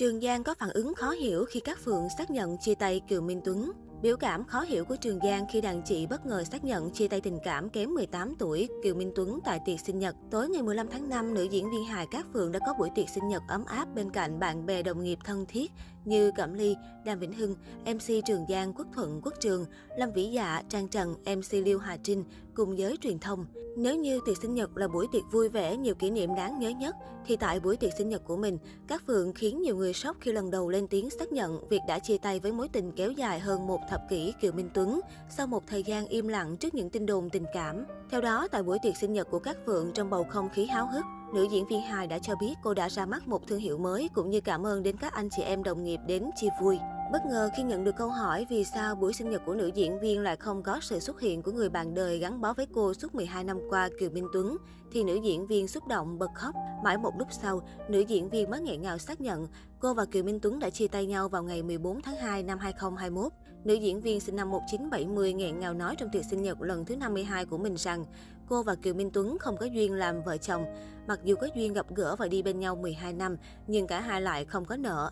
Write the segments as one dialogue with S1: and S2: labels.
S1: Trường Giang có phản ứng khó hiểu khi các Phượng xác nhận chia tay Kiều Minh Tuấn. Biểu cảm khó hiểu của Trường Giang khi đàn chị bất ngờ xác nhận chia tay tình cảm kém 18 tuổi Kiều Minh Tuấn tại tiệc sinh nhật. Tối ngày 15 tháng 5, nữ diễn viên hài Cát Phượng đã có buổi tiệc sinh nhật ấm áp bên cạnh bạn bè đồng nghiệp thân thiết như Cẩm Ly, Đàm Vĩnh Hưng, MC Trường Giang, Quốc Thuận, Quốc Trường, Lâm Vĩ Dạ, Trang Trần, MC Liêu Hà Trinh cùng giới truyền thông. Nếu như tiệc sinh nhật là buổi tiệc vui vẻ, nhiều kỷ niệm đáng nhớ nhất, thì tại buổi tiệc sinh nhật của mình, Cát Phượng khiến nhiều người sốc khi lần đầu lên tiếng xác nhận việc đã chia tay với mối tình kéo dài hơn một thập kỷ Kiều Minh Tuấn sau một thời gian im lặng trước những tin đồn tình cảm. Theo đó, tại buổi tiệc sinh nhật của các Phượng trong bầu không khí háo hức, nữ diễn viên hài đã cho biết cô đã ra mắt một thương hiệu mới cũng như cảm ơn đến các anh chị em đồng nghiệp đến chia vui. Bất ngờ khi nhận được câu hỏi vì sao buổi sinh nhật của nữ diễn viên lại không có sự xuất hiện của người bạn đời gắn bó với cô suốt 12 năm qua Kiều Minh Tuấn, thì nữ diễn viên xúc động bật khóc. Mãi một lúc sau, nữ diễn viên mới nghẹn ngào xác nhận cô và Kiều Minh Tuấn đã chia tay nhau vào ngày 14 tháng 2 năm 2021. Nữ diễn viên sinh năm 1970 nghẹn ngào nói trong tiệc sinh nhật lần thứ 52 của mình rằng cô và Kiều Minh Tuấn không có duyên làm vợ chồng. Mặc dù có duyên gặp gỡ và đi bên nhau 12 năm, nhưng cả hai lại không có nợ.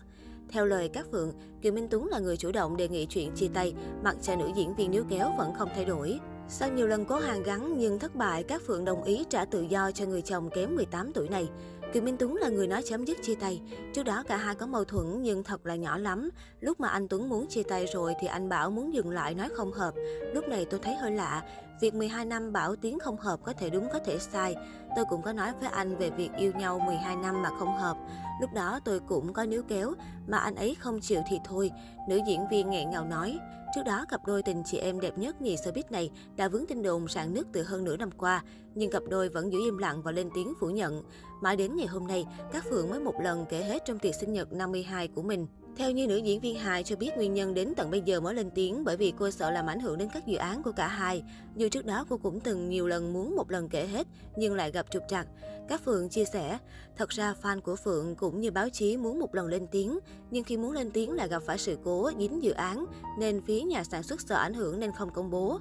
S1: Theo lời các Phượng, Kiều Minh Tuấn là người chủ động đề nghị chuyện chia tay, mặc cho nữ diễn viên níu kéo vẫn không thay đổi. Sau nhiều lần cố hàng gắn nhưng thất bại, các Phượng đồng ý trả tự do cho người chồng kém 18 tuổi này. Kiều Minh Tuấn là người nói chấm dứt chia tay. Trước đó cả hai có mâu thuẫn nhưng thật là nhỏ lắm. Lúc mà anh Tuấn muốn chia tay rồi thì anh Bảo muốn dừng lại nói không hợp. Lúc này tôi thấy hơi lạ. Việc 12 năm Bảo tiếng không hợp có thể đúng có thể sai. Tôi cũng có nói với anh về việc yêu nhau 12 năm mà không hợp. Lúc đó tôi cũng có níu kéo, mà anh ấy không chịu thì thôi. Nữ diễn viên nghẹn ngào nói. Trước đó, cặp đôi tình chị em đẹp nhất nhì showbiz này đã vướng tin đồn sạn nước từ hơn nửa năm qua, nhưng cặp đôi vẫn giữ im lặng và lên tiếng phủ nhận. Mãi đến ngày hôm nay, các Phượng mới một lần kể hết trong tiệc sinh nhật 52 của mình. Theo như nữ diễn viên hài cho biết nguyên nhân đến tận bây giờ mới lên tiếng bởi vì cô sợ làm ảnh hưởng đến các dự án của cả hai. Dù trước đó cô cũng từng nhiều lần muốn một lần kể hết nhưng lại gặp trục trặc. Các Phượng chia sẻ, thật ra fan của Phượng cũng như báo chí muốn một lần lên tiếng, nhưng khi muốn lên tiếng lại gặp phải sự cố dính dự án nên phía nhà sản xuất sợ ảnh hưởng nên không công bố.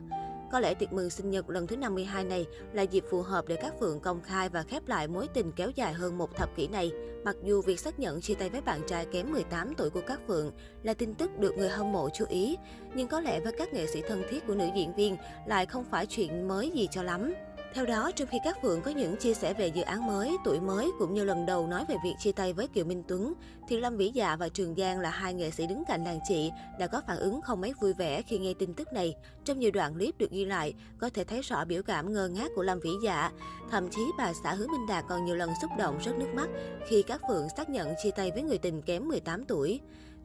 S1: Có lẽ tiệc mừng sinh nhật lần thứ 52 này là dịp phù hợp để các Phượng công khai và khép lại mối tình kéo dài hơn một thập kỷ này. Mặc dù việc xác nhận chia tay với bạn trai kém 18 tuổi của các Phượng là tin tức được người hâm mộ chú ý, nhưng có lẽ với các nghệ sĩ thân thiết của nữ diễn viên lại không phải chuyện mới gì cho lắm. Theo đó, trong khi các Phượng có những chia sẻ về dự án mới, tuổi mới cũng như lần đầu nói về việc chia tay với Kiều Minh Tuấn, thì Lâm Vĩ Dạ và Trường Giang là hai nghệ sĩ đứng cạnh đàn chị đã có phản ứng không mấy vui vẻ khi nghe tin tức này. Trong nhiều đoạn clip được ghi lại, có thể thấy rõ biểu cảm ngơ ngác của Lâm Vĩ Dạ. Thậm chí bà xã Hứa Minh Đạt còn nhiều lần xúc động rớt nước mắt khi các Phượng xác nhận chia tay với người tình kém 18 tuổi.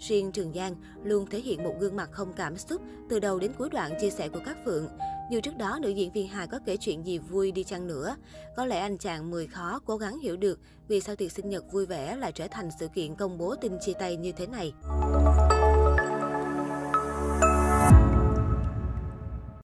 S1: Riêng Trường Giang luôn thể hiện một gương mặt không cảm xúc từ đầu đến cuối đoạn chia sẻ của các Phượng. Dù trước đó nữ diễn viên hài có kể chuyện gì vui đi chăng nữa, có lẽ anh chàng mười khó cố gắng hiểu được vì sao tiệc sinh nhật vui vẻ lại trở thành sự kiện công bố tin chia tay như thế này.